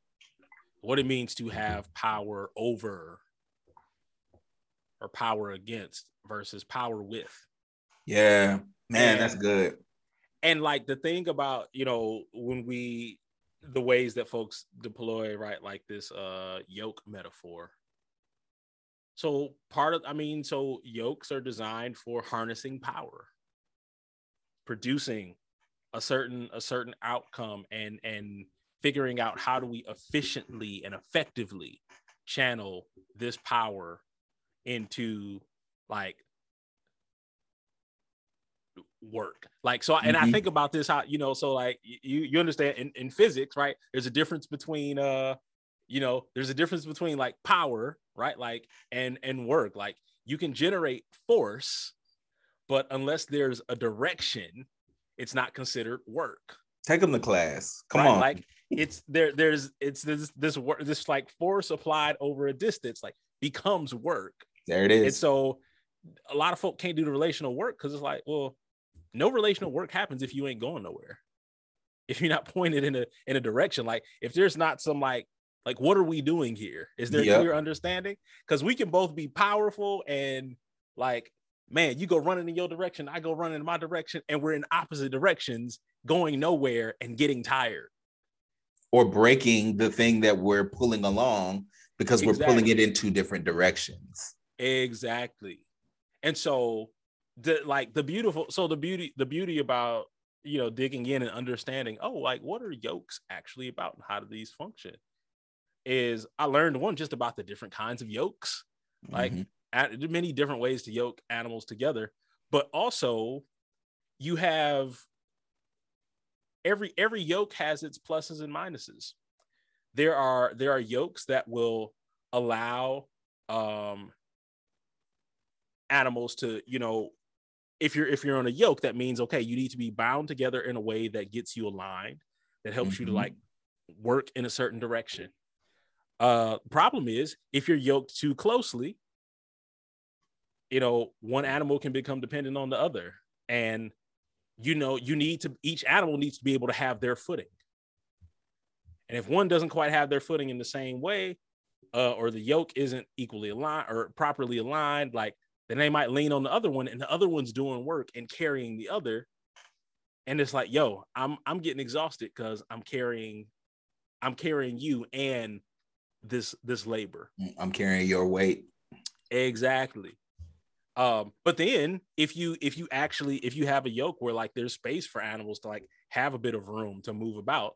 [SPEAKER 2] What it means to have power over or power against versus power with.
[SPEAKER 1] Yeah, man, and, that's good.
[SPEAKER 2] And like the thing about, you know, when we the ways that folks deploy, right, like this uh yoke metaphor. So part of I mean, so yokes are designed for harnessing power producing a certain a certain outcome and and figuring out how do we efficiently and effectively channel this power into like work like so and mm-hmm. i think about this how you know so like you you understand in, in physics right there's a difference between uh you know there's a difference between like power right like and and work like you can generate force but unless there's a direction, it's not considered work.
[SPEAKER 1] Take them to class. Come right? on.
[SPEAKER 2] Like it's there, there's it's this this work, this like force applied over a distance, like becomes work.
[SPEAKER 1] There it is.
[SPEAKER 2] And so a lot of folk can't do the relational work because it's like, well, no relational work happens if you ain't going nowhere. If you're not pointed in a in a direction, like if there's not some like like what are we doing here? Is there yep. clear understanding? Because we can both be powerful and like man, you go running in your direction, I go running in my direction, and we're in opposite directions, going nowhere and getting tired.
[SPEAKER 1] Or breaking the thing that we're pulling along because exactly. we're pulling it in two different directions.
[SPEAKER 2] Exactly. And so the like the beautiful so the beauty the beauty about you know digging in and understanding oh like what are yokes actually about and how do these function is I learned one just about the different kinds of yokes like mm-hmm many different ways to yoke animals together, but also you have every every yoke has its pluses and minuses. There are there are yokes that will allow um animals to, you know, if you're if you're on a yoke, that means okay, you need to be bound together in a way that gets you aligned, that helps mm-hmm. you to mm-hmm. like work in a certain direction. Uh problem is if you're yoked too closely, you know, one animal can become dependent on the other. And, you know, you need to, each animal needs to be able to have their footing. And if one doesn't quite have their footing in the same way, uh, or the yoke isn't equally aligned or properly aligned, like then they might lean on the other one and the other one's doing work and carrying the other. And it's like, yo, I'm I'm getting exhausted because I'm carrying, I'm carrying you and this this labor.
[SPEAKER 1] I'm carrying your weight.
[SPEAKER 2] Exactly. Um, but then if you if you actually if you have a yoke where like there's space for animals to like have a bit of room to move about,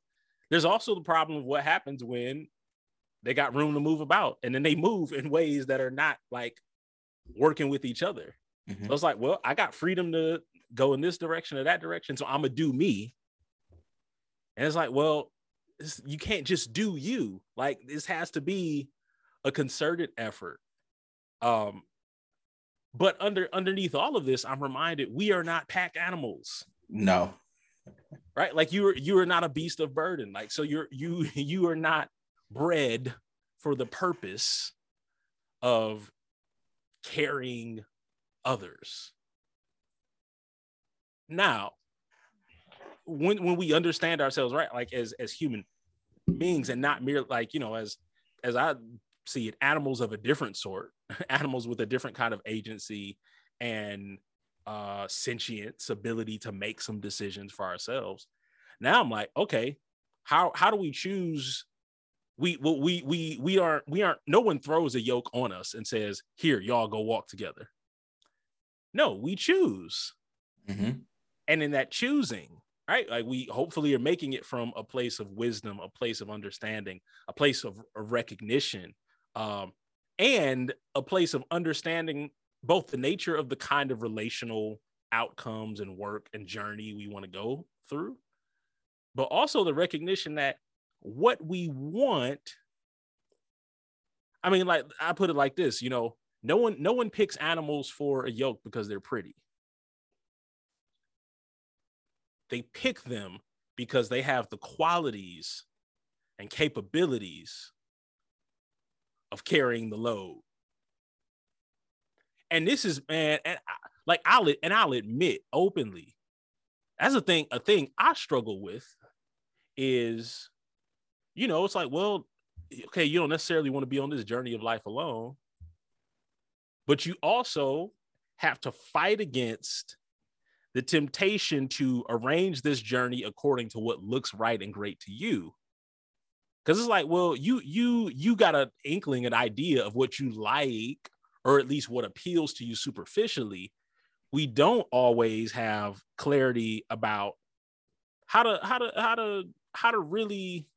[SPEAKER 2] there's also the problem of what happens when they got room to move about and then they move in ways that are not like working with each other. Mm-hmm. So it's like, well, I got freedom to go in this direction or that direction, so I'm gonna do me. And it's like, well, you can't just do you. Like this has to be a concerted effort. Um, but under underneath all of this, I'm reminded we are not pack animals.
[SPEAKER 1] No.
[SPEAKER 2] Right? Like you are you are not a beast of burden. Like so you're you you are not bred for the purpose of carrying others. Now, when when we understand ourselves right like as as human beings and not mere like you know as as I see it animals of a different sort animals with a different kind of agency and uh sentience ability to make some decisions for ourselves now i'm like okay how how do we choose we we we we aren't we aren't no one throws a yoke on us and says here y'all go walk together no we choose
[SPEAKER 1] Mhm.
[SPEAKER 2] and in that choosing right like we hopefully are making it from a place of wisdom a place of understanding a place of, of recognition um, and a place of understanding both the nature of the kind of relational outcomes and work and journey we want to go through but also the recognition that what we want. I mean like i put it like this you know no one no one picks animals for a yoke because they're pretty. They pick them because they have the qualities and capabilities of carrying the load. And this is man and I, like i'll and i'll admit openly that's a thing a thing i struggle with is you know it's like well okay you don't necessarily want to be on this journey of life alone but you also have to fight against the temptation to arrange this journey according to what looks right and great to you. Because it's like well you you you got an inkling an idea of what you like or at least what appeals to you superficially. We don't always have clarity about how to how to how to how to really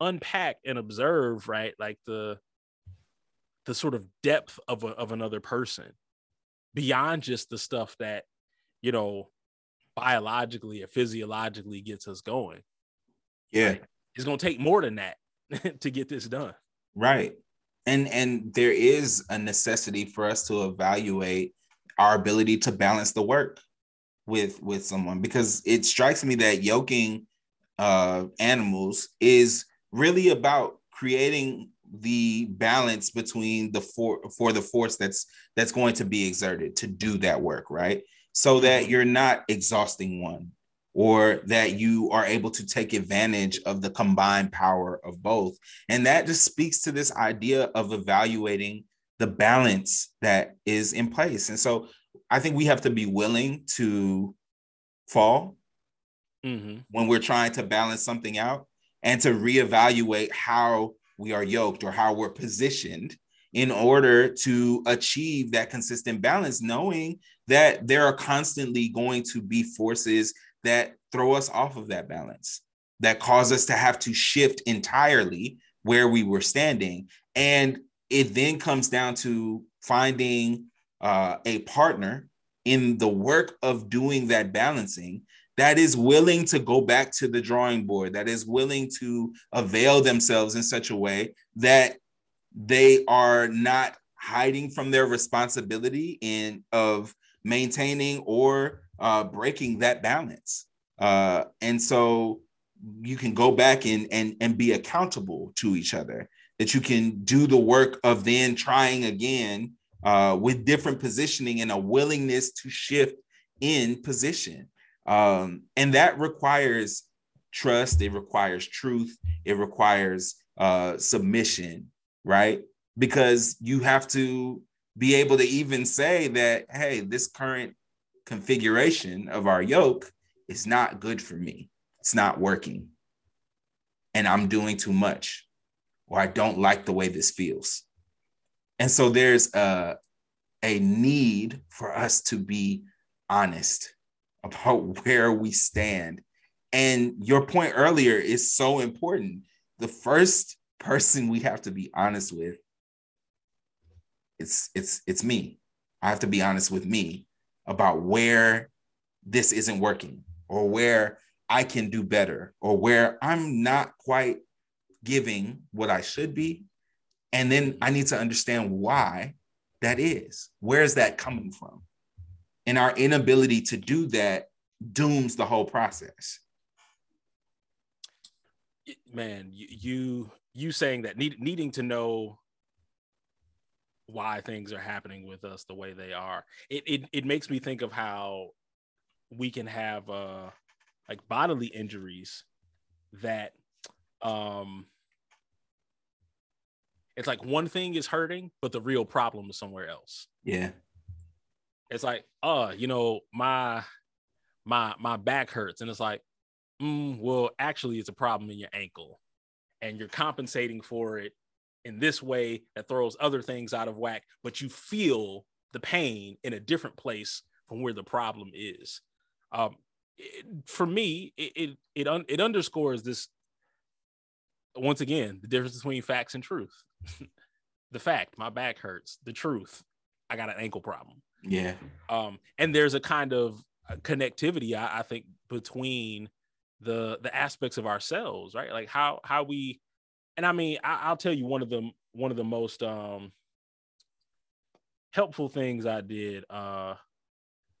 [SPEAKER 2] unpack and observe right like the the sort of depth of a, of another person beyond just the stuff that you know biologically or physiologically gets us going
[SPEAKER 1] Yeah.
[SPEAKER 2] Right. it's going to take more than that to get this done
[SPEAKER 1] Right. And and there is a necessity for us to evaluate our ability to balance the work with with someone because it strikes me that yoking uh animals is really about creating the balance between the for for the force that's that's going to be exerted to do that work, right? So that you're not exhausting one or that you are able to take advantage of the combined power of both. And that just speaks to this idea of evaluating the balance that is in place. And so I think we have to be willing to fall
[SPEAKER 2] mm-hmm.
[SPEAKER 1] when we're trying to balance something out and to reevaluate how we are yoked or how we're positioned in order to achieve that consistent balance, knowing that there are constantly going to be forces that throw us off of that balance, that cause us to have to shift entirely where we were standing. And it then comes down to finding uh, a partner in the work of doing that balancing that is willing to go back to the drawing board, that is willing to avail themselves in such a way that they are not hiding from their responsibility in of maintaining or uh, breaking that balance. Uh, and so you can go back and, and, and be accountable to each other, that you can do the work of then trying again uh, with different positioning and a willingness to shift in position. Um, and that requires trust, it requires truth, it requires uh, submission, right? Because you have to be able to even say that, hey, this current configuration of our yoke is not good for me. It's not working. And I'm doing too much, or I don't like the way this feels. And so there's a, a need for us to be honest about where we stand. And your point earlier is so important. The first person we have to be honest with it's it's it's me. I have to be honest with me about where this isn't working or where I can do better or where I'm not quite giving what I should be. And then I need to understand why that is. Where is that coming from? And our inability to do that dooms the whole process.
[SPEAKER 2] Man, you you, you saying that need, needing to know why things are happening with us the way they are. It it, it makes me think of how we can have uh like bodily injuries that um it's like one thing is hurting, but the real problem is somewhere else.
[SPEAKER 1] Yeah.
[SPEAKER 2] It's like, uh, you know, my my my back hurts, and it's like, mm, well, actually, it's a problem in your ankle, and you're compensating for it in this way that throws other things out of whack, but you feel the pain in a different place from where the problem is. Um, it, for me, it it it, un, it underscores this once again the difference between facts and truth. the fact, my back hurts. The truth, I got an ankle problem.
[SPEAKER 1] Yeah.
[SPEAKER 2] Um, and there's a kind of connectivity, I, I think, between the the aspects of ourselves, right? Like how how we, and I mean, I, will tell you one of the one of the most um helpful things I did. Uh,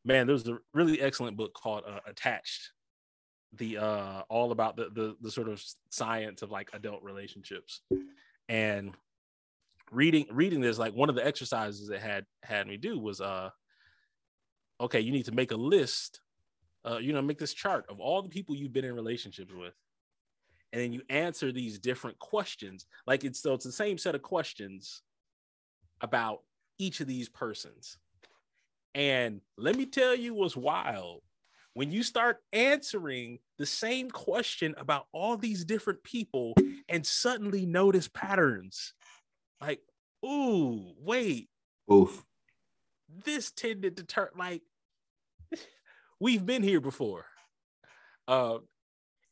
[SPEAKER 2] man, there's a really excellent book called uh, Attached, the uh all about the the the sort of science of like adult relationships, and reading reading this like one of the exercises it had had me do was uh okay you need to make a list uh you know make this chart of all the people you've been in relationships with. And then you answer these different questions. Like it's so it's the same set of questions about each of these persons. And let me tell you what's wild. When you start answering the same question about all these different people and suddenly notice patterns like, ooh, wait.
[SPEAKER 1] Oof.
[SPEAKER 2] This tended to turn like we've been here before. Uh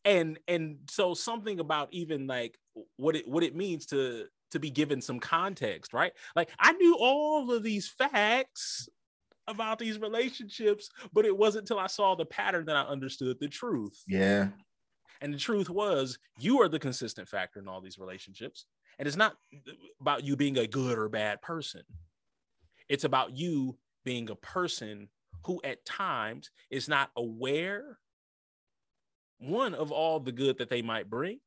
[SPEAKER 2] and and so something about even like what it what it means to to be given some context, right? Like I knew all of these facts about these relationships, but it wasn't until I saw the pattern that I understood the truth.
[SPEAKER 1] Yeah.
[SPEAKER 2] And the truth was, you are the consistent factor in all these relationships. And it's not about you being a good or bad person. It's about you being a person who at times is not aware, one, of all the good that they might bring,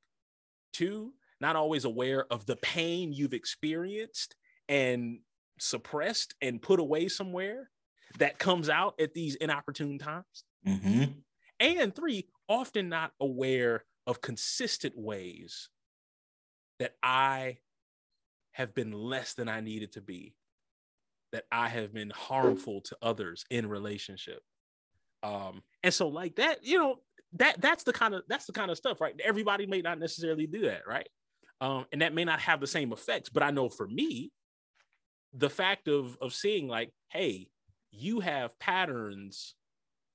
[SPEAKER 2] two, not always aware of the pain you've experienced and suppressed and put away somewhere that comes out at these inopportune times.
[SPEAKER 1] Mm-hmm.
[SPEAKER 2] And three, often not aware of consistent ways that I have been less than I needed to be, that I have been harmful to others in relationship. Um, and so like that, you know, that that's the kind of that's the kind of stuff, right? Everybody may not necessarily do that, right? Um, and that may not have the same effects, but I know for me, the fact of of seeing like, hey, you have patterns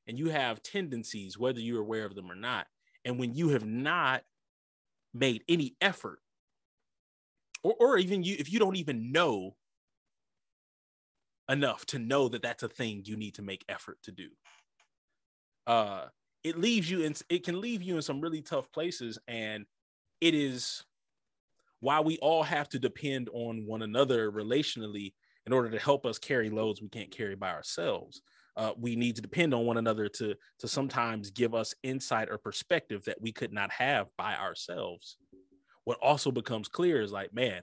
[SPEAKER 2] and you have tendencies, whether you're aware of them or not. And when you have not made any effort or, or even you if you don't even know enough to know that that's a thing you need to make effort to do. Uh it leaves you in it can leave you in some really tough places and it is why we all have to depend on one another relationally in order to help us carry loads we can't carry by ourselves. Uh, we need to depend on one another to to sometimes give us insight or perspective that we could not have by ourselves what also becomes clear is like, man,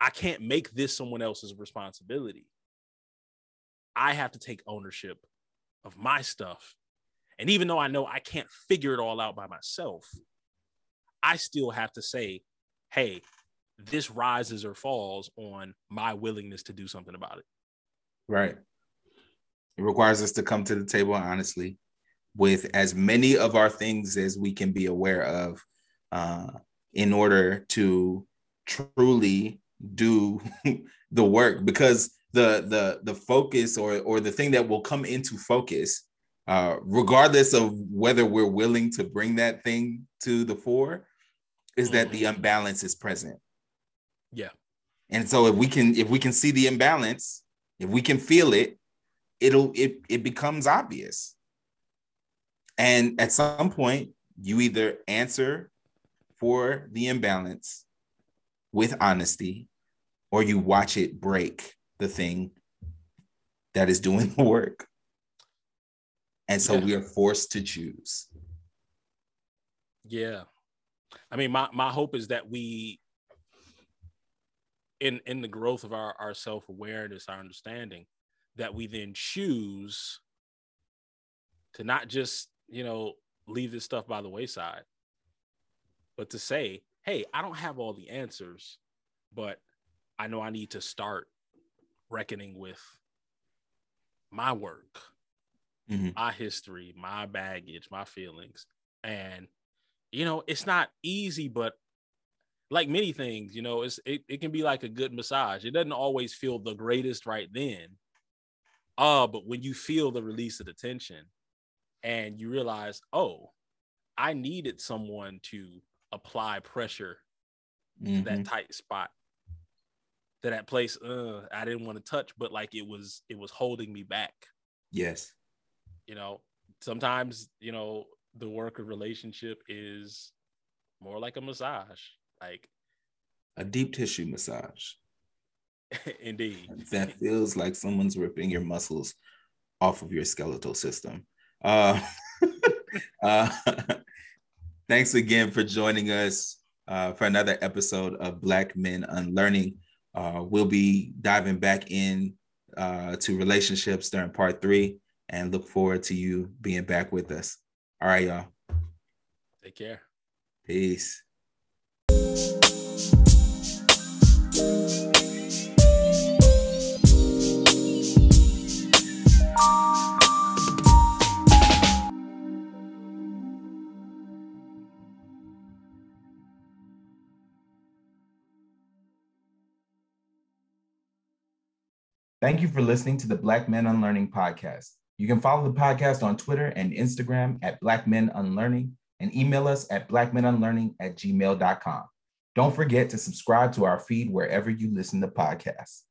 [SPEAKER 2] I can't make this someone else's responsibility. I have to take ownership of my stuff. And even though I know I can't figure it all out by myself, I still have to say, hey, this rises or falls on my willingness to do something about it.
[SPEAKER 1] Right. It requires us to come to the table honestly with as many of our things as we can be aware of uh, in order to truly do the work because the the the focus or or the thing that will come into focus uh, regardless of whether we're willing to bring that thing to the fore is that the mm-hmm. imbalance is present.
[SPEAKER 2] Yeah.
[SPEAKER 1] And so if we can if we can see the imbalance if we can feel it it'll it it becomes obvious. And at some point you either answer for the imbalance with honesty, or you watch it break the thing that is doing the work. And so yeah. we are forced to choose.
[SPEAKER 2] Yeah. I mean, my, my hope is that we in in the growth of our, our self-awareness, our understanding, that we then choose to not just, you know, leave this stuff by the wayside, but to say, hey, I don't have all the answers, but I know I need to start reckoning with my work, mm-hmm. my history, my baggage, my feelings. And, you know, it's not easy, but like many things, you know, it's it, it can be like a good massage. It doesn't always feel the greatest right then. Uh, but when you feel the release of the tension and you realize, oh, I needed someone to apply pressure mm-hmm. to that mm-hmm. tight spot to that place uh, I didn't want to touch, but like it was it was holding me back.
[SPEAKER 1] Yes.
[SPEAKER 2] You know, sometimes, you know, the work of relationship is more like a massage, like
[SPEAKER 1] a deep tissue massage.
[SPEAKER 2] Indeed.
[SPEAKER 1] That feels like someone's ripping your muscles off of your skeletal system. Uh, uh, thanks again for joining us uh, for another episode of Black Men Unlearning. Uh, we'll be diving back in uh, to relationships during part three and look forward to you being back with us. All right, y'all.
[SPEAKER 2] Take care.
[SPEAKER 1] Peace. Thank you for listening to the Black Men Unlearning podcast. You can follow the podcast on Twitter and Instagram at Black Men Unlearning and email us at blackmenunlearning at gmail.com. Don't forget to subscribe to our feed wherever you listen to podcasts.